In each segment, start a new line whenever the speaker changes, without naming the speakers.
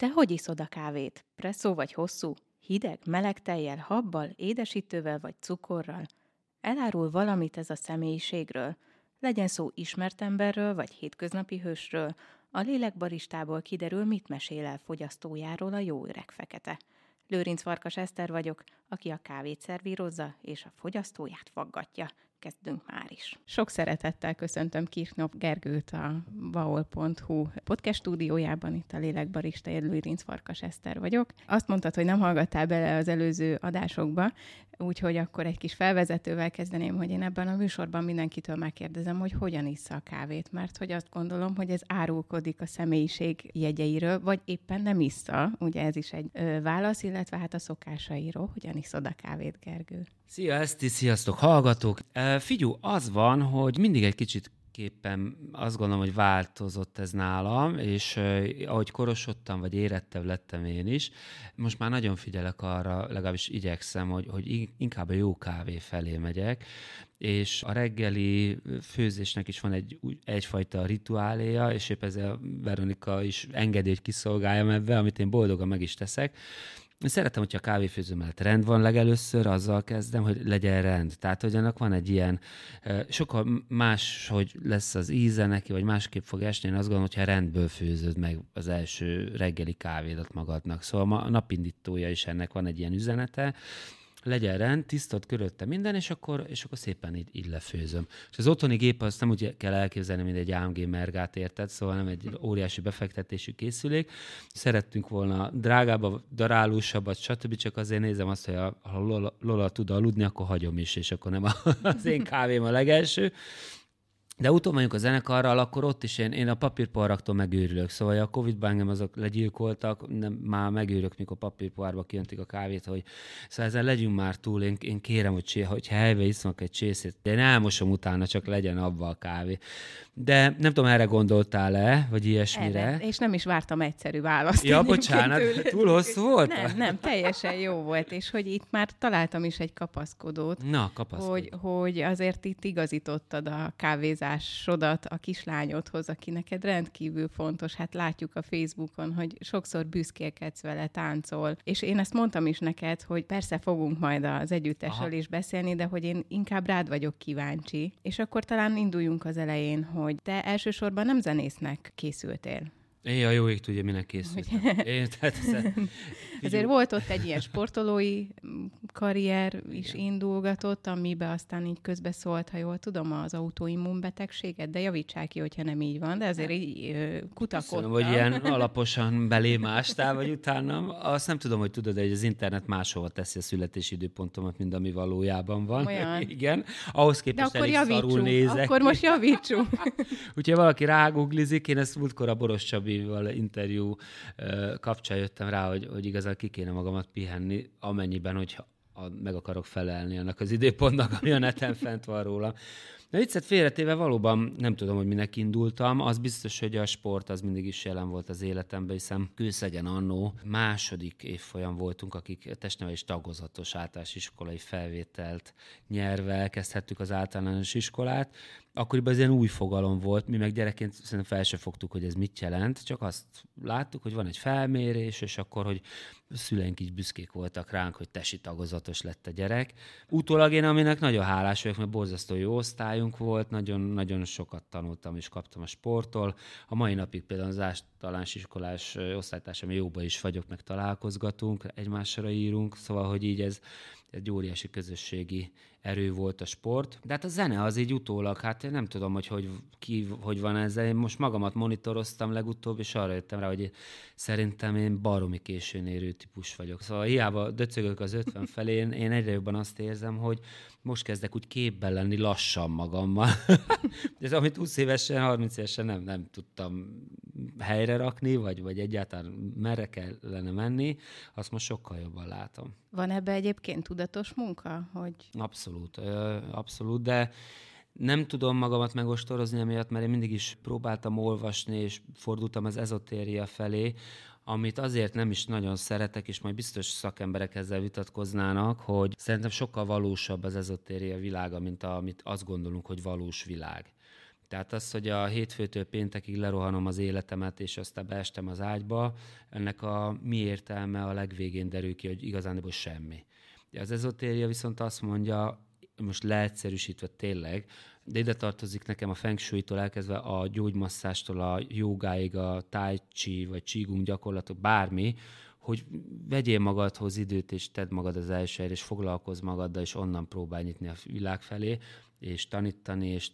Te hogy iszod a kávét? Presszó vagy hosszú? Hideg, meleg tejjel, habbal, édesítővel vagy cukorral? Elárul valamit ez a személyiségről? Legyen szó ismert emberről vagy hétköznapi hősről, a lélekbaristából kiderül, mit mesél el fogyasztójáról a jó öreg fekete. Lőrinc Farkas Eszter vagyok, aki a kávét szervírozza és a fogyasztóját faggatja kezdünk már is. Sok szeretettel köszöntöm Kirknop Gergőt a vaol.hu podcast stúdiójában, itt a Lélekbarista Lőrinc Farkas Eszter vagyok. Azt mondtad, hogy nem hallgattál bele az előző adásokba, úgyhogy akkor egy kis felvezetővel kezdeném, hogy én ebben a műsorban mindenkitől megkérdezem, hogy hogyan issza a kávét, mert hogy azt gondolom, hogy ez árulkodik a személyiség jegyeiről, vagy éppen nem issza, ugye ez is egy ö, válasz, illetve hát a szokásairól, hogyan iszod a kávét, Gergő.
Szia Eszti, sziasztok hallgatók! Figyú, az van, hogy mindig egy kicsit képpen azt gondolom, hogy változott ez nálam, és ahogy korosodtam, vagy érettebb lettem én is, most már nagyon figyelek arra, legalábbis igyekszem, hogy, hogy inkább a jó kávé felé megyek, és a reggeli főzésnek is van egy, egyfajta rituáléja, és épp ezzel Veronika is engedi, hogy kiszolgáljam ebbe, amit én boldogan meg is teszek, szeretem, hogyha a kávéfőző mellett rend van legelőször, azzal kezdem, hogy legyen rend. Tehát, hogy annak van egy ilyen, sokkal más, hogy lesz az íze neki, vagy másképp fog esni. Én azt gondolom, hogyha rendből főzöd meg az első reggeli kávédat magadnak. Szóval a napindítója is ennek van egy ilyen üzenete, legyen rend, tisztott körülötte minden, és akkor, és akkor szépen így, így lefőzöm. És az otthoni gép azt nem úgy kell elképzelni, mint egy AMG mergát érted, szóval nem egy óriási befektetésű készülék. Szerettünk volna drágább, darálósabbat, stb. Csak azért nézem azt, hogy ha Lola, Lola tud aludni, akkor hagyom is, és akkor nem az én kávém a legelső. De utóbb mondjuk a zenekarral, akkor ott is én, én a papírpoharaktól megőrülök. Szóval a Covid-ban engem azok legyilkoltak, nem, már megőrök, mikor papírpoharba kijöntik a kávét, hogy szóval ezzel legyünk már túl. Én, én kérem, hogy, csé, hogy helybe isznak egy csészét, de én elmosom utána, csak legyen abba a kávé. De nem tudom, erre gondoltál-e, vagy ilyesmire?
Erre, és nem is vártam egyszerű választ.
Ja, bocsánat, tőle. túl hosszú volt?
Nem, nem, teljesen jó volt, és hogy itt már találtam is egy kapaszkodót.
Na, kapaszkodó.
Hogy, hogy azért itt igazítottad a kávézásodat a kislányodhoz, aki neked rendkívül fontos. Hát látjuk a Facebookon, hogy sokszor büszkélkedsz vele, táncol. És én ezt mondtam is neked, hogy persze fogunk majd az együttesről Aha. is beszélni, de hogy én inkább rád vagyok kíváncsi. És akkor talán induljunk az elején, hogy te elsősorban nem zenésznek készültél.
Én a jó ég tudja, minek készültem. Én, tehát
Ezért volt ott egy ilyen sportolói karrier is Igen. indulgatott, amibe aztán így közbeszólt, ha jól tudom, az autoimmunbetegséget, de javítsák ki, hogyha nem így van, de azért így kutakodtam.
hogy ilyen alaposan belémástál, vagy utána. Azt nem tudom, hogy tudod, hogy az internet máshova teszi a születési időpontomat, mint ami valójában van.
Olyan.
Igen. Ahhoz képest de akkor elég szarul nézek.
Akkor most javítsunk.
Úgyhogy valaki ráguglizik, én ezt múltkor a Boros Csabival interjú kapcsán jöttem rá, hogy, hogy igazán ki kéne magamat pihenni, amennyiben, hogy a, meg akarok felelni annak az időpontnak, ami a neten fent van róla. De viccet félretéve valóban nem tudom, hogy minek indultam. Az biztos, hogy a sport az mindig is jelen volt az életemben, hiszen Kőszegen annó második évfolyam voltunk, akik testnevelés tagozatos általános iskolai felvételt nyerve elkezdhettük az általános iskolát, akkoriban ez ilyen új fogalom volt, mi meg gyerekként szerintem fel se fogtuk, hogy ez mit jelent, csak azt láttuk, hogy van egy felmérés, és akkor, hogy szüleink így büszkék voltak ránk, hogy tesi tagozatos lett a gyerek. Utólag én, aminek nagyon hálás vagyok, mert borzasztó jó osztályunk volt, nagyon-nagyon sokat tanultam és kaptam a sporttól. A mai napig például az általános iskolás osztálytársam jóba is vagyok, meg találkozgatunk, egymásra írunk, szóval, hogy így ez egy óriási közösségi erő volt a sport. De hát a zene az így utólag, hát én nem tudom, hogy, hogy ki, hogy van ezzel. Én most magamat monitoroztam legutóbb, és arra jöttem rá, hogy szerintem én baromi későn érő típus vagyok. Szóval hiába döcögök az 50 felé, én, én egyre jobban azt érzem, hogy most kezdek úgy képben lenni lassan magammal. Ez amit 20 évesen, 30 évesen nem, nem tudtam helyre rakni, vagy, vagy egyáltalán merre kellene menni, azt most sokkal jobban látom.
Van ebbe egyébként tudatos munka? Hogy...
Abszolút, abszolút, de nem tudom magamat megostorozni emiatt, mert én mindig is próbáltam olvasni, és fordultam az ezotéria felé, amit azért nem is nagyon szeretek, és majd biztos szakemberek ezzel vitatkoznának, hogy szerintem sokkal valósabb az ezotéria világa, mint amit azt gondolunk, hogy valós világ. Tehát az, hogy a hétfőtől péntekig lerohanom az életemet, és aztán beestem az ágyba, ennek a mi értelme a legvégén derül ki, hogy igazából semmi. Az ezotéria viszont azt mondja, most leegyszerűsítve tényleg, de ide tartozik nekem a feng shui-tól elkezdve a gyógymasszástól, a jogáig, a tai chi vagy qigong gyakorlatok, bármi, hogy vegyél magadhoz időt, és tedd magad az első és foglalkozz magaddal, és onnan próbálj nyitni a világ felé, és tanítani, és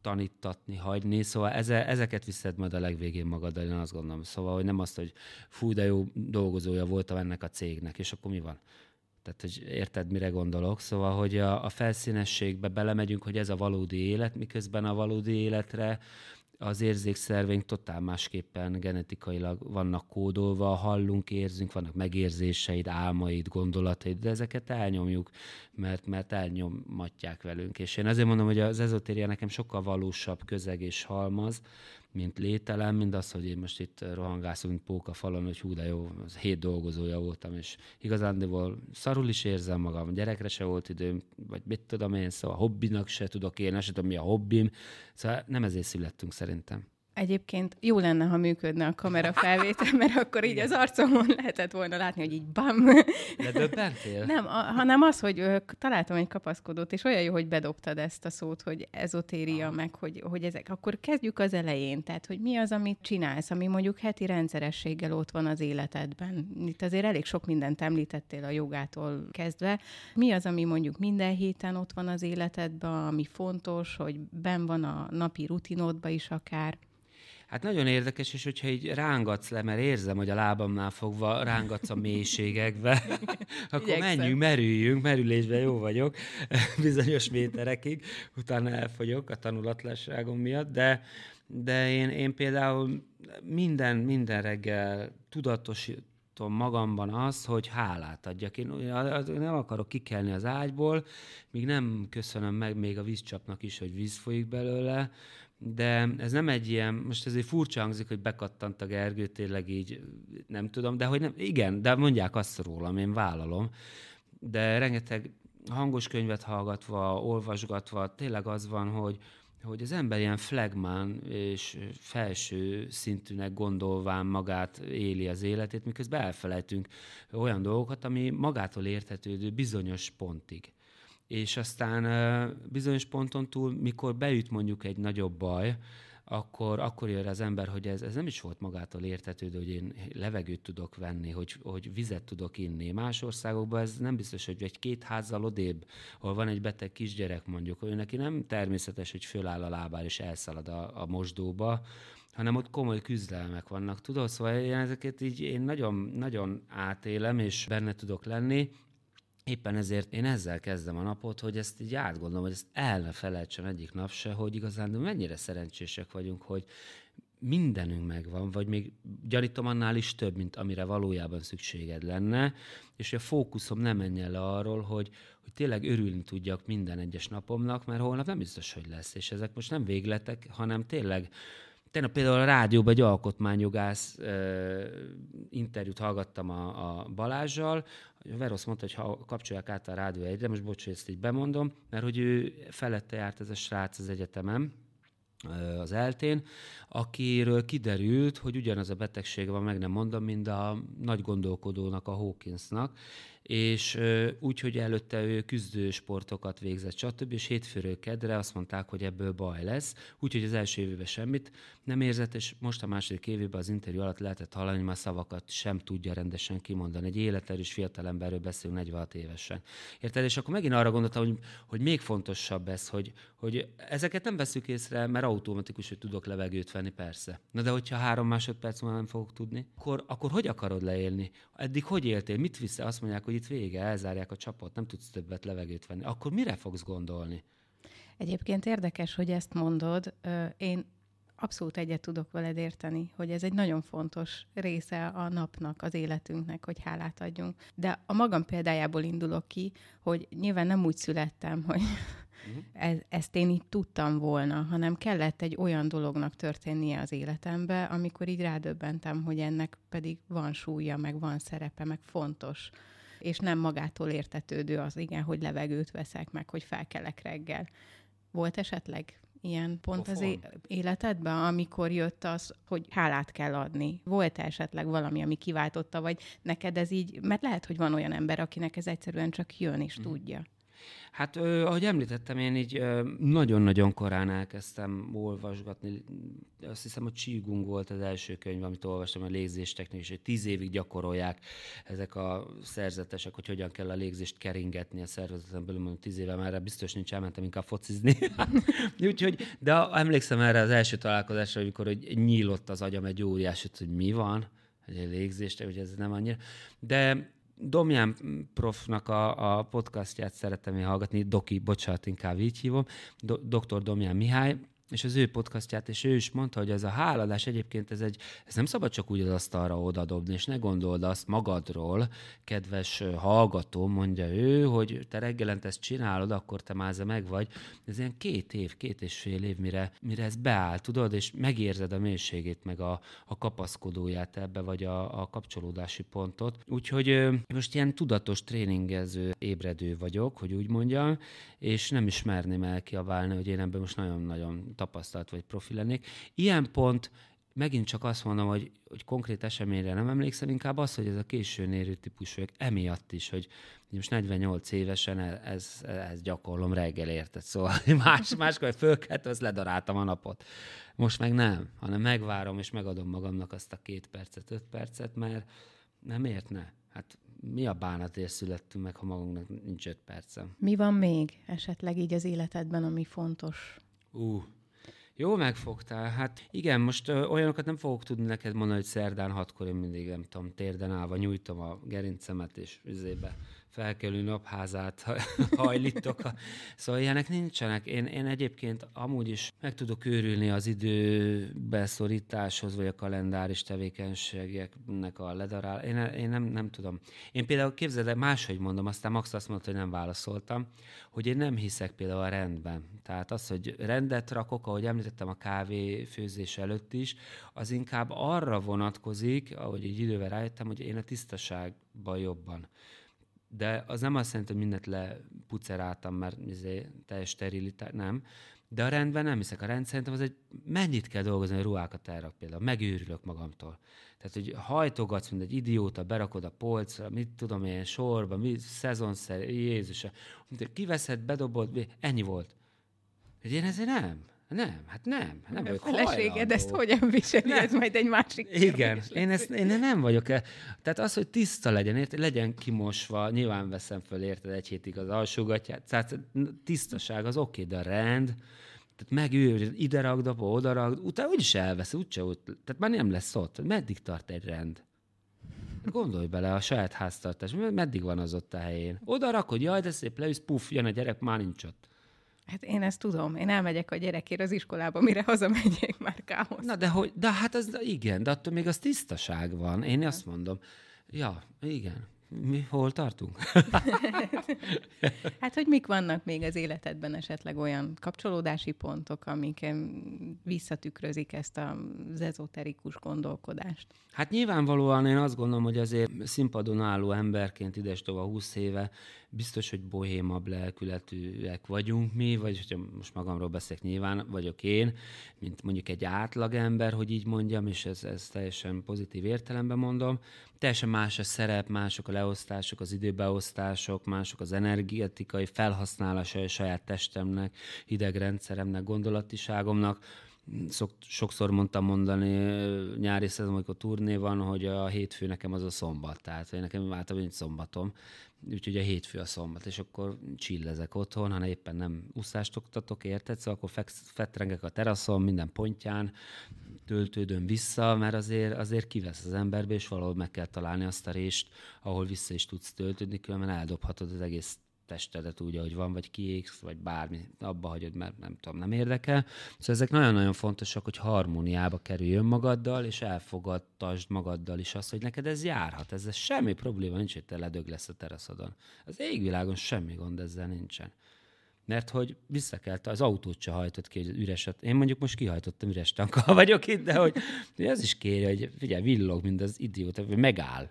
tanítatni, hagyni, szóval eze, ezeket viszed majd a legvégén magaddal, én azt gondolom. Szóval, hogy nem azt, hogy fú, de jó dolgozója voltam ennek a cégnek, és akkor mi van? Tehát, hogy érted, mire gondolok. Szóval, hogy a, a felszínességbe belemegyünk, hogy ez a valódi élet, miközben a valódi életre az érzékszerveink totál másképpen genetikailag vannak kódolva, hallunk, érzünk, vannak megérzéseid, álmaid, gondolataid, de ezeket elnyomjuk, mert, mert elnyomatják velünk. És én azért mondom, hogy az ezotéria nekem sokkal valósabb közeg és halmaz, mint lételem, mint az, hogy én most itt rohangászunk, póka falon, hogy hú, de jó, az hét dolgozója voltam, és igazándiból szarul is érzem magam, gyerekre se volt időm, vagy mit tudom én, szóval hobbinak se tudok én, se tudom mi a hobbim, szóval nem ezért születtünk szerintem.
Egyébként jó lenne, ha működne a kamera felvétel, mert akkor így az arcomon lehetett volna látni, hogy így bam.
Ledöbbentél?
Nem, a, hanem az, hogy ö, találtam egy kapaszkodót, és olyan jó, hogy bedobtad ezt a szót, hogy ezotéria, ah. meg hogy, hogy ezek. Akkor kezdjük az elején. Tehát, hogy mi az, amit csinálsz, ami mondjuk heti rendszerességgel ott van az életedben. Itt azért elég sok mindent említettél a jogától kezdve. Mi az, ami mondjuk minden héten ott van az életedben, ami fontos, hogy ben van a napi rutinodba is akár?
Hát nagyon érdekes, és hogyha így rángatsz le, mert érzem, hogy a lábamnál fogva rángatsz a mélységekbe, akkor Igyekszem. menjünk, merüljünk, merülésben jó vagyok bizonyos méterekig, utána elfogyok a tanulatlanságom miatt, de, de én, én például minden, minden reggel tudatosítom magamban azt, hogy hálát adjak. Én nem akarok kikelni az ágyból, míg nem köszönöm meg még a vízcsapnak is, hogy víz folyik belőle, de ez nem egy ilyen, most ezért furcsa hangzik, hogy bekattant a Gergő, tényleg így, nem tudom, de hogy nem, igen, de mondják azt rólam, én vállalom, de rengeteg hangos könyvet hallgatva, olvasgatva, tényleg az van, hogy, hogy az ember ilyen flagmán és felső szintűnek gondolván magát éli az életét, miközben elfelejtünk olyan dolgokat, ami magától érthetődő bizonyos pontig és aztán bizonyos ponton túl, mikor beüt mondjuk egy nagyobb baj, akkor, akkor jön az ember, hogy ez, ez nem is volt magától értetődő, hogy én levegőt tudok venni, hogy, hogy vizet tudok inni. Más országokban ez nem biztos, hogy egy két házzal odébb, ahol van egy beteg kisgyerek mondjuk, hogy neki nem természetes, hogy föláll a lábára és elszalad a, a mosdóba, hanem ott komoly küzdelmek vannak, tudod? Szóval én ezeket így én nagyon, nagyon átélem, és benne tudok lenni, Éppen ezért én ezzel kezdem a napot, hogy ezt így átgondolom, hogy ezt el ne felejtsem egyik nap se, hogy igazán mennyire szerencsések vagyunk, hogy mindenünk megvan, vagy még gyanítom annál is több, mint amire valójában szükséged lenne, és hogy a fókuszom nem menjen le arról, hogy, hogy tényleg örülni tudjak minden egyes napomnak, mert holnap nem biztos, hogy lesz, és ezek most nem végletek, hanem tényleg Tegnap például a rádióban egy alkotmányjogász uh, interjút hallgattam a, a Balázsjal, a Verosz mondta, hogy ha kapcsolják át a rádió egyre, most bocs, hogy ezt így bemondom, mert hogy ő felette járt ez a srác az egyetemem, az eltén, akiről kiderült, hogy ugyanaz a betegség van, meg nem mondom, mint a nagy gondolkodónak, a Hawkinsnak, és úgy, hogy előtte ő küzdősportokat végzett, stb. És hétfőről kedre azt mondták, hogy ebből baj lesz, úgyhogy az első évben semmit nem érzett, és most a második évében az interjú alatt lehetett hallani, hogy már szavakat sem tudja rendesen kimondani. Egy életerős fiatalemberről beszélünk 46 évesen. Érted? És akkor megint arra gondoltam, hogy, hogy még fontosabb ez, hogy, hogy ezeket nem veszük észre, mert automatikus, hogy tudok levegőt venni, persze. Na de hogyha három másodperc múlva nem fogok tudni, akkor, akkor hogy akarod leélni? Eddig hogy éltél? Mit vissza? Azt mondják, hogy itt vége, elzárják a csapot, nem tudsz többet levegőt venni. Akkor mire fogsz gondolni?
Egyébként érdekes, hogy ezt mondod. Én abszolút egyet tudok veled érteni, hogy ez egy nagyon fontos része a napnak, az életünknek, hogy hálát adjunk. De a magam példájából indulok ki, hogy nyilván nem úgy születtem, hogy uh-huh. ez, ezt én így tudtam volna, hanem kellett egy olyan dolognak történnie az életembe, amikor így rádöbbentem, hogy ennek pedig van súlya, meg van szerepe, meg fontos és nem magától értetődő az igen, hogy levegőt veszek meg, hogy felkelek reggel. Volt esetleg ilyen pont
Pofon.
az életedben, amikor jött az, hogy hálát kell adni? Volt esetleg valami, ami kiváltotta, vagy neked ez így, mert lehet, hogy van olyan ember, akinek ez egyszerűen csak jön és
Mhm.
tudja.
Hát, ahogy említettem, én így ö, nagyon-nagyon korán elkezdtem olvasgatni. Azt hiszem, hogy Qigong volt az első könyv, amit olvastam, a légzéstechnika, és hogy tíz évig gyakorolják ezek a szerzetesek, hogy hogyan kell a légzést keringetni a szervezeten belül, mondom, tíz éve már biztos nincs, elmentem inkább focizni. Úgyhogy, de emlékszem erre az első találkozásra, amikor hogy nyílott az agyam egy óriásit, hogy mi van, hogy egy légzést, hogy ez nem annyira. De Domján profnak a, a podcastját szeretem én hallgatni, Doki, bocsánat, inkább így hívom, Do, dr. Domján Mihály, és az ő podcastját, és ő is mondta, hogy ez a háladás egyébként ez, egy, ez nem szabad csak úgy az asztalra odadobni, és ne gondold azt magadról, kedves hallgató, mondja ő, hogy te reggelent ezt csinálod, akkor te ezzel meg vagy. Ez ilyen két év, két és fél év, mire, mire ez beáll, tudod, és megérzed a mélységét, meg a, a kapaszkodóját ebbe, vagy a, a kapcsolódási pontot. Úgyhogy most ilyen tudatos tréningező, ébredő vagyok, hogy úgy mondjam, és nem is merném elkiabálni, hogy én ebben most nagyon-nagyon tapasztalt vagy profi lennék. Ilyen pont megint csak azt mondom, hogy, hogy konkrét eseményre nem emlékszem, inkább az, hogy ez a későn érő típus vagyok, emiatt is, hogy most 48 évesen e- ez, ez gyakorlom reggel érted, szóval más, máskor fölkelt, az ledaráltam a napot. Most meg nem, hanem megvárom és megadom magamnak azt a két percet, öt percet, mert nem értne. Hát mi a bánatért születtünk meg, ha magunknak nincs öt percem?
Mi van még esetleg így az életedben, ami fontos?
Ú, jó megfogtál. Hát igen, most ö, olyanokat nem fogok tudni neked mondani, hogy szerdán hatkor én mindig, nem tudom, térden állva nyújtom a gerincemet, és üzébe felkelő napházát ha- hajlítok. Szóval ilyenek nincsenek. Én, én egyébként amúgy is meg tudok őrülni az időbeszorításhoz, vagy a kalendáris tevékenységeknek a ledarál. Én, én nem, nem tudom. Én például képzeld el, máshogy mondom, aztán Max azt mondta, hogy nem válaszoltam, hogy én nem hiszek például a rendben. Tehát az, hogy rendet rakok, ahogy említettem a kávéfőzés előtt is, az inkább arra vonatkozik, ahogy egy idővel rájöttem, hogy én a tisztaságban jobban. De az nem azt jelenti, hogy mindent lepuceráltam, mert izé, teljes sterilitás, nem. De a rendben nem hiszek. A rend szerintem az egy, mennyit kell dolgozni, hogy ruhákat elrak például. Megőrülök magamtól. Tehát, hogy hajtogatsz, mint egy idióta, berakod a polcra, mit tudom én, sorba, mi, szezonszer, Jézus, kiveszed, bedobod, ennyi volt. Hogy én ezért nem. Nem, hát nem. Nem
A feleséged ezt hogyan viseli?
Nem.
Ez majd egy másik
Igen, én, ezt, én nem vagyok el. Tehát az, hogy tiszta legyen, érted? legyen kimosva, nyilván veszem föl, érted, egy hétig az alsógatját. Tehát tisztaság az oké, de a rend, tehát megőr, ide ragd, apa, oda ragd, utána úgyis elvesz, úgyse ott, tehát már nem lesz ott. Meddig tart egy rend? Gondolj bele a saját háztartás, meddig van az ott a helyén? Oda rakod, jaj, de szép leülsz, puff, jön a gyerek, már nincs ott.
Hát én ezt tudom. Én elmegyek a gyerekért az iskolába, mire hazamegyek, már káosz.
Na de hogy, de hát az, igen, de attól még az tisztaság van. Én azt mondom. Ja, igen. Mi hol tartunk?
Hát, hogy mik vannak még az életedben esetleg olyan kapcsolódási pontok, amik visszatükrözik ezt az ezoterikus gondolkodást?
Hát nyilvánvalóan én azt gondolom, hogy azért színpadon álló emberként ides tova 20 éve biztos, hogy bohémabb lelkületűek vagyunk mi, vagy hogyha most magamról beszélek nyilván, vagyok én, mint mondjuk egy átlagember, hogy így mondjam, és ez, ez teljesen pozitív értelemben mondom. Teljesen más a szerep, mások a leosztások, az időbeosztások, mások az energetikai felhasználása a saját testemnek, idegrendszeremnek, gondolatiságomnak. Szok, sokszor mondtam mondani nyári szezon, amikor turné van, hogy a hétfő nekem az a szombat. Tehát hogy nekem általában nincs szombatom, úgyhogy a hétfő a szombat, és akkor csillezek otthon, ha éppen nem úszást oktatok, érted? Szóval akkor feksz, fetrengek a teraszon, minden pontján, töltődöm vissza, mert azért, azért kivesz az emberbe, és valahol meg kell találni azt a rést, ahol vissza is tudsz töltődni, különben eldobhatod az egész testedet úgy, ahogy van, vagy kiégsz, vagy bármi, abba hagyod, mert nem tudom, nem érdekel. Szóval ezek nagyon-nagyon fontosak, hogy harmóniába kerülj önmagaddal, és elfogadtasd magaddal is azt, hogy neked ez járhat. Ezzel semmi probléma nincs, hogy te ledög lesz a teraszodon. Az égvilágon semmi gond ezzel nincsen. Mert hogy vissza kell, az autót se hajtott ki, hogy üreset. Én mondjuk most kihajtottam, üres tankkal vagyok itt, de hogy hogy az is kéri, hogy figyelj, villog, mint az idióta, hogy megáll.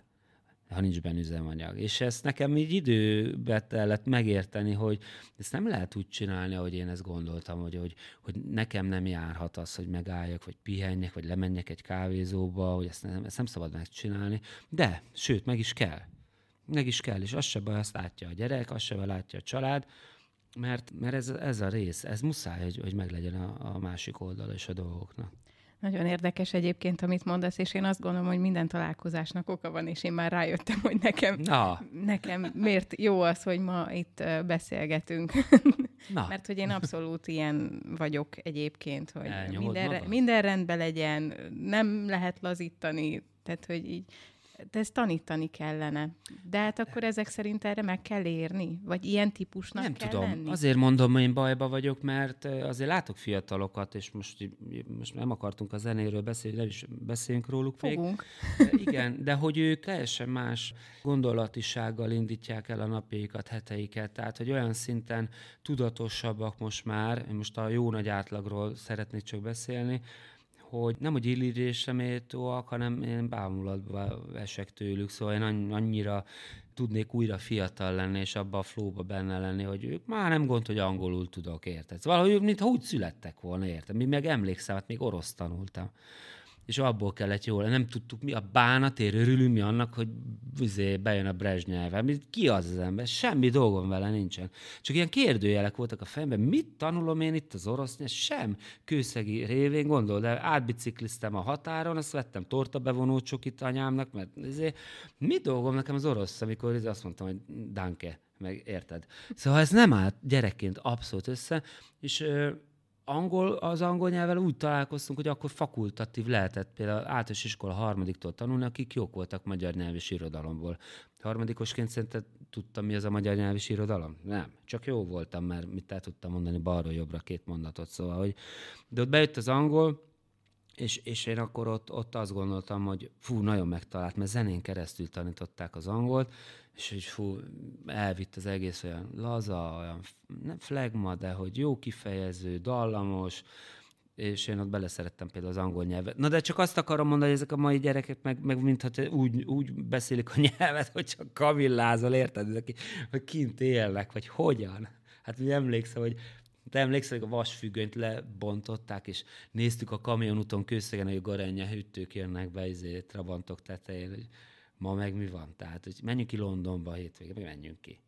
ha nincs benne üzemanyag. És ezt nekem így időbe kellett megérteni, hogy ezt nem lehet úgy csinálni, ahogy én ezt gondoltam, hogy, hogy, hogy nekem nem járhat az, hogy megálljak, vagy pihenjek, vagy lemenjek egy kávézóba, hogy ezt nem, ezt nem szabad megcsinálni. De, sőt, meg is kell. Meg is kell, és az se baj, azt látja a gyerek, azt se baj, látja a család, mert, mert ez, ez a rész, ez muszáj, hogy, hogy meglegyen a, a másik oldala és a dolgoknak.
Nagyon érdekes egyébként, amit mondasz, és én azt gondolom, hogy minden találkozásnak oka van, és én már rájöttem, hogy nekem, Na. nekem miért jó az, hogy ma itt beszélgetünk. Na. Mert hogy én abszolút ilyen vagyok egyébként, hogy minden, minden rendben legyen, nem lehet lazítani, tehát hogy így de ezt tanítani kellene. De hát akkor ezek szerint erre meg kell érni? Vagy ilyen típusnak
Nem
kell
tudom.
lenni?
Azért mondom, hogy én bajba vagyok, mert azért látok fiatalokat, és most, most nem akartunk a zenéről beszélni, de is beszéljünk róluk
Fogunk.
még. Igen, de hogy ők teljesen más gondolatisággal indítják el a napjaikat, heteiket, tehát hogy olyan szinten tudatosabbak most már, most a jó nagy átlagról szeretnék csak beszélni, hogy nem, hogy illírésre méltóak, hanem én bámulatba esek tőlük, szóval én annyira tudnék újra fiatal lenni, és abba a flóba benne lenni, hogy ők már nem gond, hogy angolul tudok, érted? Valahogy, szóval, mintha úgy születtek volna, érted? Mi meg emlékszem, hát még orosz tanultam és abból kellett jól. Nem tudtuk, mi a bánatért örülünk mi annak, hogy vizé, bejön a Brezsnyelve. Ki az az ember? Semmi dolgom vele nincsen. Csak ilyen kérdőjelek voltak a fejemben. Mit tanulom én itt az orosz nyelv? Sem. Kőszegi révén gondol, de átbicikliztem a határon, azt vettem torta bevonó csokit anyámnak, mert izé, mi dolgom nekem az orosz, amikor izé azt mondtam, hogy danke, meg érted. Szóval ez nem állt gyerekként abszolút össze, és angol, az angol nyelvvel úgy találkoztunk, hogy akkor fakultatív lehetett például általános iskola harmadiktól tanulni, akik jók voltak magyar nyelvi irodalomból. Harmadikosként szerinted tudtam, mi az a magyar nyelvi irodalom? Nem. Csak jó voltam, mert mit el tudtam mondani balról jobbra két mondatot. Szóval, hogy... De ott bejött az angol, és, és én akkor ott, ott azt gondoltam, hogy fú, nagyon megtalált, mert zenén keresztül tanították az angolt, és hogy fú, elvitt az egész olyan laza, olyan nem flagma, de hogy jó kifejező, dallamos, és én ott beleszerettem például az angol nyelvet. Na de csak azt akarom mondani, hogy ezek a mai gyerekek meg, meg mintha úgy, úgy beszélik a nyelvet, hogy csak kavillázol, érted? Ezek, hogy kint élnek, vagy hogyan? Hát mi emlékszem, hogy te emlékszel, hogy a vasfüggönyt lebontották, és néztük a kamionúton kőszegen, hogy garenye hűtők jönnek be, izé, trabantok tetején, hogy ma meg mi van? Tehát, hogy menjünk ki Londonba a hétvégén, mi menjünk ki.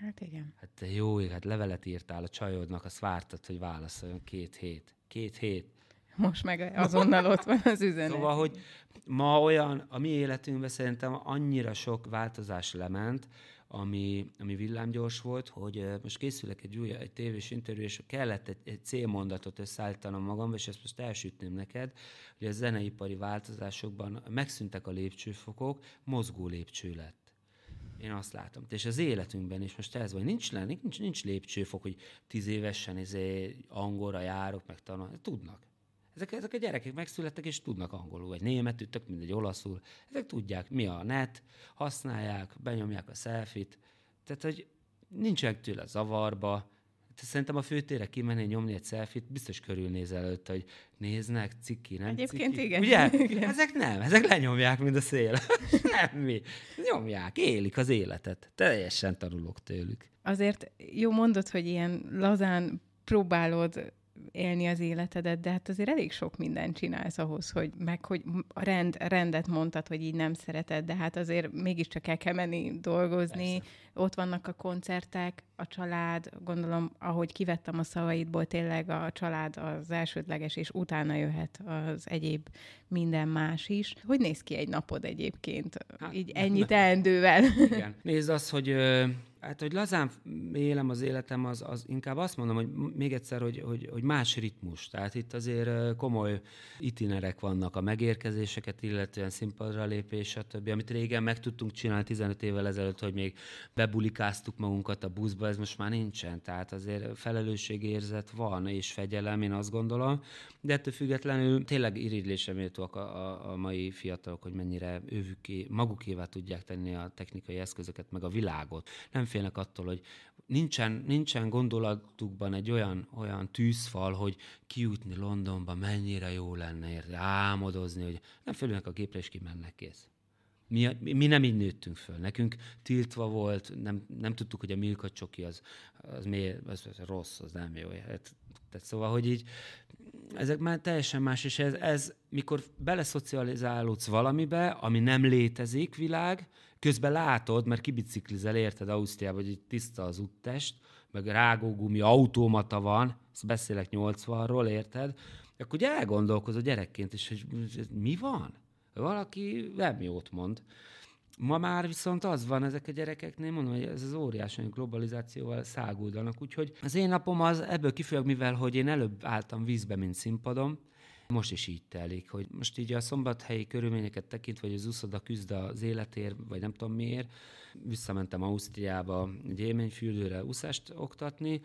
Hát igen.
Hát te jó, hát levelet írtál a csajodnak, azt vártad, hogy válaszoljon két hét. Két hét.
Most meg azonnal ott van az üzenet.
Szóval, hogy ma olyan, a mi életünkben szerintem annyira sok változás lement, ami, ami villámgyors volt, hogy most készülök egy új egy tévés interjú, és kellett egy, egy célmondatot összeállítanom magam, és ezt most elsütném neked, hogy a zeneipari változásokban megszűntek a lépcsőfokok, mozgó lépcső lett. Én azt látom. És az életünkben is most ez vagy, nincs, nincs, nincs lépcsőfok, hogy tíz évesen izé angolra járok, meg tanulni. Tudnak. Ezek, ezek a gyerekek megszülettek, és tudnak angolul, vagy németül, tök mindegy, olaszul. Ezek tudják, mi a net, használják, benyomják a selfit. Tehát, hogy nincsenek tőle zavarba. Szerintem a főtére kimenni, nyomni egy selfit, biztos körülnézel előtt, hogy néznek, ciki, nem
Egyébként
ciki.
igen.
Ugye?
igen.
Ezek nem, ezek lenyomják, mint a szél. Semmi. Nyomják, élik az életet. Teljesen tanulok tőlük.
Azért jó mondod, hogy ilyen lazán próbálod élni az életedet, de hát azért elég sok mindent csinálsz ahhoz, hogy meg, hogy a rend, rendet mondtad, hogy így nem szereted, de hát azért mégiscsak el kell menni dolgozni, Persze. Ott vannak a koncertek, a család, gondolom, ahogy kivettem a szavaidból, tényleg a család az elsődleges, és utána jöhet az egyéb minden más is. Hogy néz ki egy napod egyébként, hát, így ennyit teendővel?
Igen. Nézd azt, hogy Hát, hogy lazán élem az életem, az, az inkább azt mondom, hogy még egyszer, hogy, hogy, hogy más ritmus. Tehát itt azért komoly itinerek vannak a megérkezéseket, illetően színpadra lépés, stb. Amit régen meg tudtunk csinálni 15 évvel ezelőtt, hogy még bebulikáztuk magunkat a buszba, ez most már nincsen. Tehát azért felelősségérzet van, és fegyelem, én azt gondolom. De ettől függetlenül tényleg irigylésre méltóak a, a, a mai fiatalok, hogy mennyire ővüké, magukévá tudják tenni a technikai eszközöket, meg a világot. Nem félnek attól, hogy nincsen, nincsen gondolatukban egy olyan, olyan tűzfal, hogy kijutni Londonba mennyire jó lenne, érte, álmodozni, hogy nem fölülnek a gépre és kimennek kész. Mi, mi nem így nőttünk föl. Nekünk tiltva volt, nem, nem tudtuk, hogy a Milka csoki az, az, miért, az, az rossz, az nem jó. Hát, tehát szóval, hogy így ezek már teljesen más, és ez, ez mikor beleszocializálódsz valamibe, ami nem létezik világ, közben látod, mert kibiciklizel, érted Ausztriában, hogy tiszta az úttest, meg rágógumi automata van, ezt beszélek 80-ról, érted? Akkor ugye elgondolkozol gyerekként is, hogy mi van? Valaki nem jót mond. Ma már viszont az van ezek a gyerekeknél, mondom, hogy ez az óriási globalizációval száguldanak. Úgyhogy az én napom az ebből kifolyag, mivel hogy én előbb álltam vízbe, mint színpadon, most is így telik, hogy most így a szombathelyi körülményeket tekintve, hogy az úszoda küzd az életért, vagy nem tudom miért, visszamentem Ausztriába egy élményfürdőre úszást oktatni,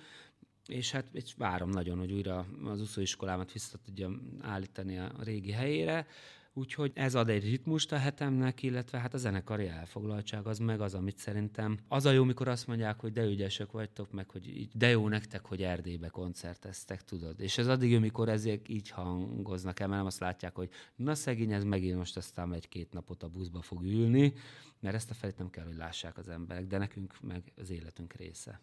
és hát és várom nagyon, hogy újra az úszóiskolámat vissza tudjam állítani a régi helyére, Úgyhogy ez ad egy ritmust a hetemnek, illetve hát a zenekari elfoglaltság az meg az, amit szerintem az a jó, mikor azt mondják, hogy de ügyesek vagytok, meg hogy de jó nektek, hogy Erdélybe koncerteztek, tudod. És ez addig, amikor ezek így hangoznak el, mert nem azt látják, hogy na szegény, ez megint most aztán egy-két napot a buszba fog ülni, mert ezt a felét nem kell, hogy lássák az emberek, de nekünk meg az életünk része.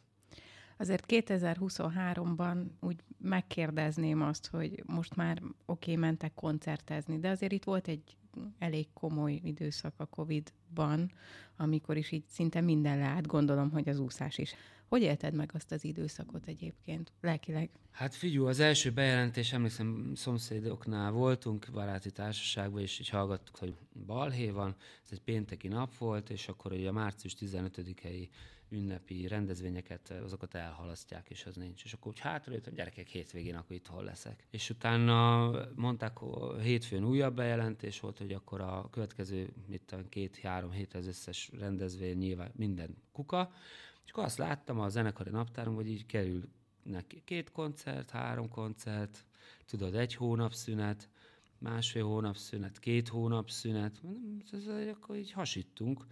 Azért 2023-ban úgy megkérdezném azt, hogy most már oké, okay, mentek koncertezni, de azért itt volt egy elég komoly időszak a Covid-ban, amikor is így szinte minden leállt, gondolom, hogy az úszás is. Hogy élted meg azt az időszakot egyébként, lelkileg?
Hát figyelj, az első bejelentés, emlékszem, szomszédoknál voltunk, baráti társaságban, és így hallgattuk, hogy balhé van, ez egy pénteki nap volt, és akkor ugye a március 15-i ünnepi rendezvényeket, azokat elhalasztják, és az nincs. És akkor úgy hátraült, a gyerekek hétvégén akkor itthon leszek. És utána mondták, hétfőn újabb bejelentés volt, hogy akkor a következő, mit két-három hét az összes rendezvény nyilván minden kuka, és akkor azt láttam a zenekari naptáron, hogy így kerül neki két koncert, három koncert, tudod, egy hónap szünet, másfél hónap szünet, két hónap szünet, ez, akkor így hasítunk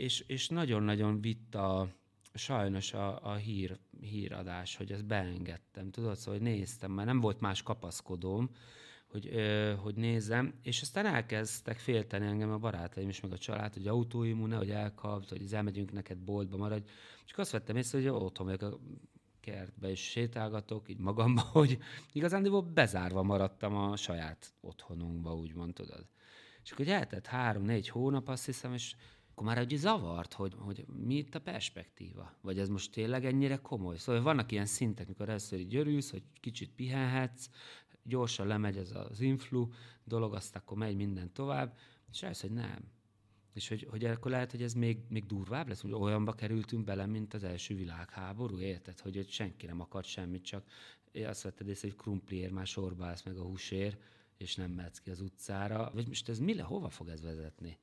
és, és nagyon-nagyon vitt a, sajnos a, a hír, híradás, hogy ezt beengedtem, tudod, szóval hogy néztem, mert nem volt más kapaszkodóm, hogy, ö, hogy nézzem, és aztán elkezdtek félteni engem a barátaim is, meg a család, hogy autóimune, hogy elkapt, hogy elmegyünk neked boltba, maradj. És azt vettem észre, hogy otthon vagyok a kertbe, és sétálgatok így magamba, hogy igazán bezárva maradtam a saját otthonunkba, úgymond, tudod. És akkor eltett három-négy hónap, azt hiszem, és akkor már ugye zavart, hogy, hogy mi itt a perspektíva, vagy ez most tényleg ennyire komoly. Szóval vannak ilyen szintek, mikor először így örülsz, hogy kicsit pihenhetsz, gyorsan lemegy ez az influ dolog, azt akkor megy minden tovább, és rájössz, hogy nem. És hogy, hogy akkor lehet, hogy ez még, még durvább lesz, hogy olyanba kerültünk bele, mint az első világháború, érted? Hogy, hogy senki nem akart semmit, csak azt vetted észre, hogy krumpliért már sorba állsz meg a húsér, és nem mehetsz ki az utcára. Vagy most ez mi le, hova fog ez vezetni?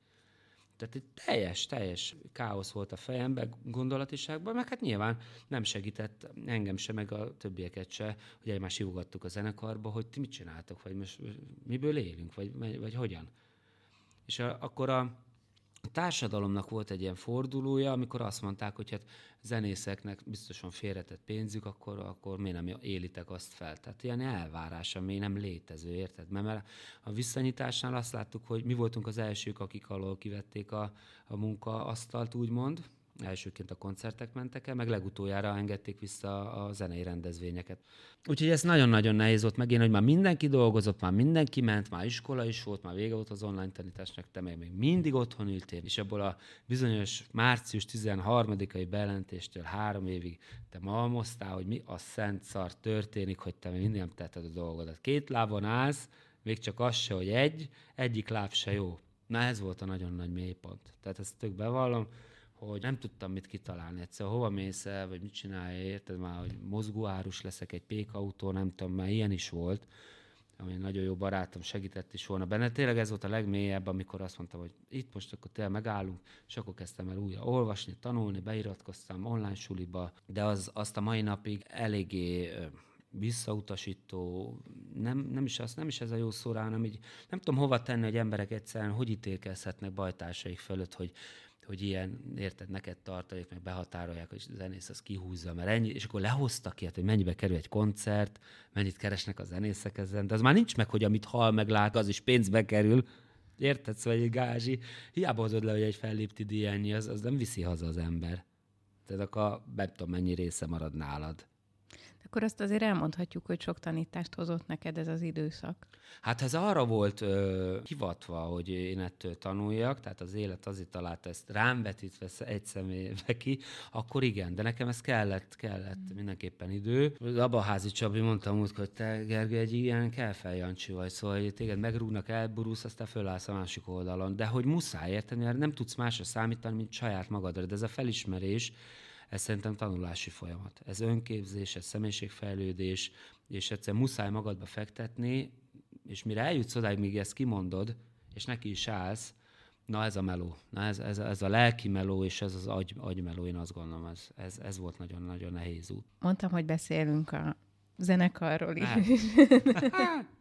Tehát egy teljes, teljes káosz volt a fejemben, gondolatiságban, meg hát nyilván nem segített engem se, meg a többieket se, hogy egymás hívogattuk a zenekarba, hogy ti mit csináltok, vagy most miből élünk, vagy, vagy hogyan. És a, akkor a, a társadalomnak volt egy ilyen fordulója, amikor azt mondták, hogy hát zenészeknek biztosan félretett pénzük, akkor, akkor miért nem élitek azt fel? Tehát ilyen elvárás, ami nem létező, érted? Mert a visszanyitásnál azt láttuk, hogy mi voltunk az elsők, akik alól kivették a, a munkaasztalt, úgymond, elsőként a koncertek mentek el, meg legutoljára engedték vissza a zenei rendezvényeket. Úgyhogy ez nagyon-nagyon nehéz volt megint, hogy már mindenki dolgozott, már mindenki ment, már iskola is volt, már vége volt az online tanításnak, te meg még mindig otthon ültél, és abból a bizonyos március 13-ai bejelentéstől három évig te malmoztál, hogy mi a szent szar történik, hogy te még mindig nem tetted a dolgodat. Két lábon állsz, még csak az se, hogy egy, egyik láb se jó. Na ez volt a nagyon nagy mélypont. Tehát ezt tök bevallom, hogy nem tudtam mit kitalálni. Egyszer hova mész el, vagy mit csinálja, érted már, hogy mozgóárus leszek egy pékautó, nem tudom, már ilyen is volt, ami nagyon jó barátom segített is volna benne. Tényleg ez volt a legmélyebb, amikor azt mondtam, hogy itt most akkor tényleg megállunk, és akkor kezdtem el újra olvasni, tanulni, beiratkoztam online suliba, de az, azt a mai napig eléggé visszautasító, nem, nem, is az, nem is ez a jó szó rá, hanem így nem tudom hova tenni, hogy emberek egyszerűen hogy ítélkezhetnek bajtársaik fölött, hogy hogy ilyen, érted, neked tartalék, meg behatárolják, hogy a zenész az kihúzza, mert ennyi, és akkor lehoztak ilyet, hogy mennyibe kerül egy koncert, mennyit keresnek a zenészek ezen, de az már nincs meg, hogy amit hal, meg lát, az is pénzbe kerül, Érted? Szóval egy gázsi, hiába hozod le, hogy egy fellépti díjennyi, az, az nem viszi haza az ember. Tehát akkor nem tudom, mennyi része marad nálad
akkor azt azért elmondhatjuk, hogy sok tanítást hozott neked ez az időszak.
Hát ez arra volt ö, hivatva, hogy én ettől tanuljak, tehát az élet azért talált ezt rám vetítve egy személybe ki, akkor igen, de nekem ez kellett, kellett mm. mindenképpen idő. Abba a házi Csabi mondtam úgy, hogy te Gergő egy ilyen Jancsi vagy, szóval hogy téged megrúgnak, elburulsz, aztán fölállsz a másik oldalon. De hogy muszáj érteni, mert nem tudsz másra számítani, mint saját magadra. De ez a felismerés, ez szerintem tanulási folyamat. Ez önképzés, ez személyiségfejlődés, és egyszer muszáj magadba fektetni, és mire eljutsz odáig, míg ezt kimondod, és neki is állsz, na ez a meló, na ez, ez, ez a lelki meló, és ez az agy, agymeló, én azt gondolom, ez, ez, ez volt nagyon-nagyon nehéz út.
Mondtam, hogy beszélünk a zenekarról is.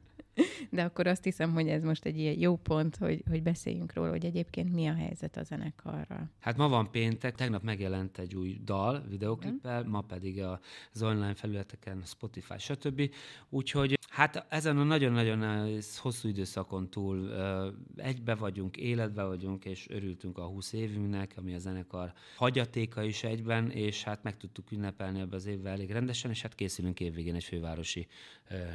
De akkor azt hiszem, hogy ez most egy ilyen jó pont, hogy, hogy beszéljünk róla, hogy egyébként mi a helyzet a zenekarral.
Hát ma van péntek, tegnap megjelent egy új dal, videoklippel, ma pedig az online felületeken, Spotify, stb. Úgyhogy hát ezen a nagyon-nagyon hosszú időszakon túl egybe vagyunk, életbe vagyunk, és örültünk a 20 évünknek, ami a zenekar hagyatéka is egyben, és hát meg tudtuk ünnepelni ebbe az évvel elég rendesen, és hát készülünk évvégén egy fővárosi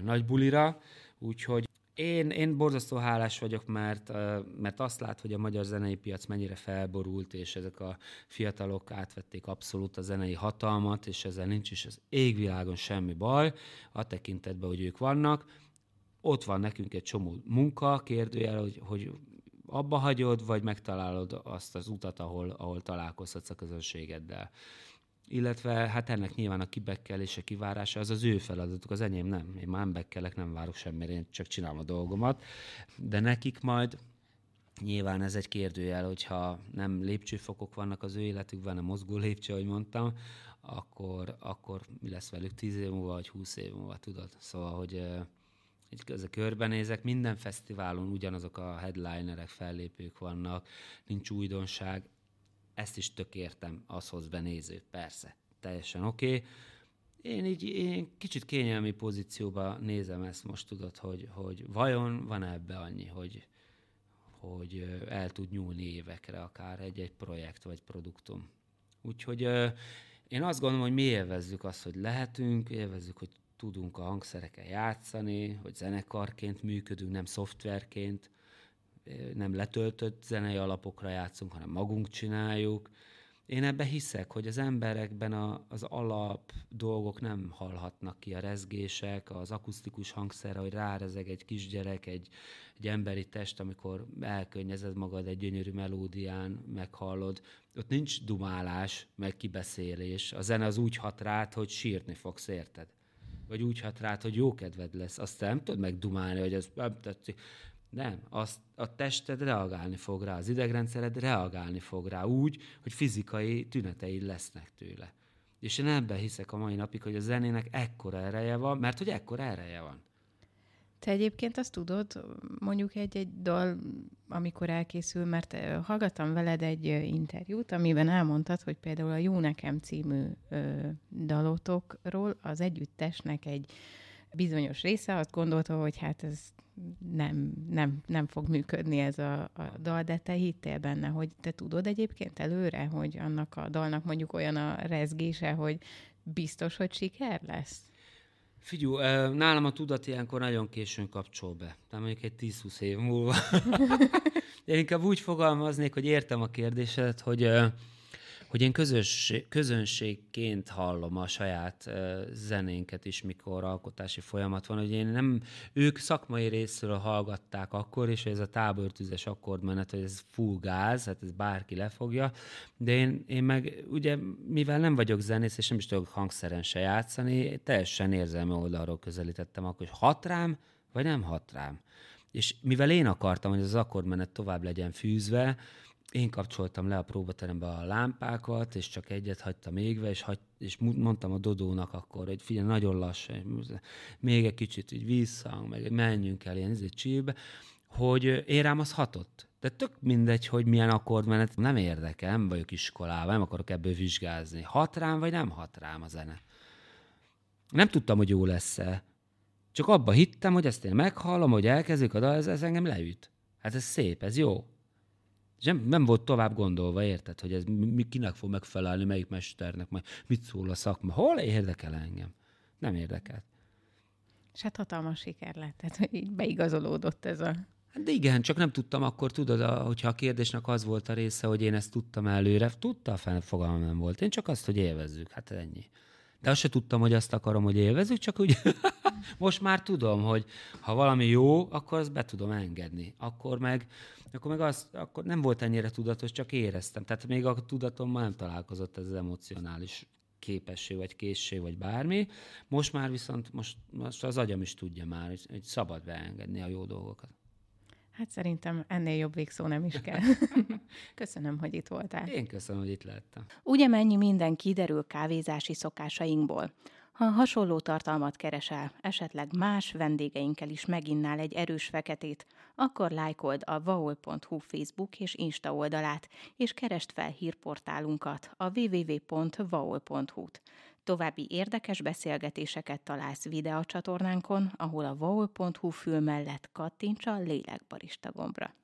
nagy bulira, Úgyhogy én, én borzasztó hálás vagyok, mert, mert azt lát, hogy a magyar zenei piac mennyire felborult, és ezek a fiatalok átvették abszolút a zenei hatalmat, és ezzel nincs is az égvilágon semmi baj, a tekintetben, hogy ők vannak. Ott van nekünk egy csomó munka, kérdőjel, hogy, hogy abba hagyod, vagy megtalálod azt az utat, ahol, ahol találkozhatsz a közönségeddel illetve hát ennek nyilván a kibekkelése, kivárása, az az ő feladatuk, az enyém nem. Én már nem bekkelek, nem várok semmire, én csak csinálom a dolgomat, de nekik majd nyilván ez egy kérdőjel, hogyha nem lépcsőfokok vannak az ő életükben, nem mozgó lépcső, ahogy mondtam, akkor, akkor mi lesz velük tíz év múlva, vagy húsz év múlva, tudod? Szóval, hogy egy körbenézek, minden fesztiválon ugyanazok a headlinerek, fellépők vannak, nincs újdonság, ezt is tök értem, az hoz persze, teljesen oké. Okay. Én így én kicsit kényelmi pozícióba nézem ezt most, tudod, hogy, hogy vajon van ebbe annyi, hogy, hogy el tud nyúlni évekre akár egy-egy projekt vagy produktum. Úgyhogy én azt gondolom, hogy mi élvezzük azt, hogy lehetünk, élvezzük, hogy tudunk a hangszereken játszani, hogy zenekarként működünk, nem szoftverként, nem letöltött zenei alapokra játszunk, hanem magunk csináljuk. Én ebbe hiszek, hogy az emberekben a, az alap dolgok nem hallhatnak ki, a rezgések, az akusztikus hangszerre, hogy rárezeg egy kisgyerek, egy, egy emberi test, amikor elkönnyezed magad egy gyönyörű melódián, meghallod. Ott nincs dumálás, meg kibeszélés. A zene az úgy hat rád, hogy sírni fogsz, érted? Vagy úgy hat rád, hogy jó kedved lesz. Azt nem tudod megdumálni, hogy ez nem tetszik. Nem, azt a tested reagálni fog rá, az idegrendszered reagálni fog rá úgy, hogy fizikai tüneteid lesznek tőle. És én ebben hiszek a mai napig, hogy a zenének ekkora ereje van, mert hogy ekkora ereje van.
Te egyébként azt tudod, mondjuk egy-egy dal, amikor elkészül, mert hallgattam veled egy interjút, amiben elmondtad, hogy például a Jó Nekem című ö, dalotokról az együttesnek egy bizonyos része azt gondolta, hogy hát ez nem, nem, nem fog működni ez a, a dal, de te hittél benne, hogy te tudod egyébként előre, hogy annak a dalnak mondjuk olyan a rezgése, hogy biztos, hogy siker lesz?
Figyú, nálam a tudat ilyenkor nagyon későn kapcsol be. Tehát mondjuk egy 10-20 év múlva. Én inkább úgy fogalmaznék, hogy értem a kérdésedet, hogy hogy én közösség, közönségként hallom a saját zenénket is, mikor alkotási folyamat van, hogy én nem, ők szakmai részről hallgatták akkor, és ez a tábortüzes akkordmenet, hogy ez full gáz, hát ez bárki lefogja, de én, én meg ugye, mivel nem vagyok zenész, és nem is tudok hangszeren se játszani, teljesen érzelmi oldalról közelítettem akkor, hogy hat rám, vagy nem hat rám. És mivel én akartam, hogy az akkordmenet tovább legyen fűzve, én kapcsoltam le a próbaterembe a lámpákat, és csak egyet hagytam égve, és, hagy, és mondtam a Dodónak akkor, hogy figyelj, nagyon lassan, még egy kicsit így vissza, meg menjünk el ilyen izé csíbe, hogy én rám az hatott. De tök mindegy, hogy milyen akkordmenet, nem érdekel, vagyok iskolában, nem akarok ebből vizsgázni. Hat rám, vagy nem hat rám a zene. Nem tudtam, hogy jó lesz-e. Csak abba hittem, hogy ezt én meghallom, hogy elkezdjük a dal, ez, ez engem leüt. Hát ez szép, ez jó. Nem, nem volt tovább gondolva, érted, hogy ez mi, kinek fog megfelelni, melyik mesternek, majd mit szól a szakma. Hol érdekel engem? Nem érdekel.
És hát hatalmas siker lett, tehát hogy így beigazolódott ez a...
Hát de igen, csak nem tudtam akkor, tudod, a, hogyha a kérdésnek az volt a része, hogy én ezt tudtam előre, tudta, fel fogalmam nem volt. Én csak azt, hogy élvezzük, hát ennyi. De azt se tudtam, hogy azt akarom, hogy élvezzük, csak úgy most már tudom, hogy ha valami jó, akkor azt be tudom engedni. Akkor meg, akkor meg az, akkor nem volt ennyire tudatos, csak éreztem. Tehát még a tudatom már nem találkozott ez az emocionális képesség, vagy készség, vagy bármi. Most már viszont, most, most az agyam is tudja már, hogy, hogy szabad beengedni a jó dolgokat.
Hát szerintem ennél jobb végszó nem is kell. köszönöm, hogy itt voltál.
Én köszönöm, hogy itt lettem.
Ugye mennyi minden kiderül kávézási szokásainkból. Ha hasonló tartalmat keresel, esetleg más vendégeinkkel is meginnál egy erős feketét, akkor lájkold a vaol.hu Facebook és Insta oldalát, és kerest fel hírportálunkat, a www.vaol.hu-t. További érdekes beszélgetéseket találsz videócsatornánkon, ahol a vaol.hu fül mellett kattints a lélekbarista gombra.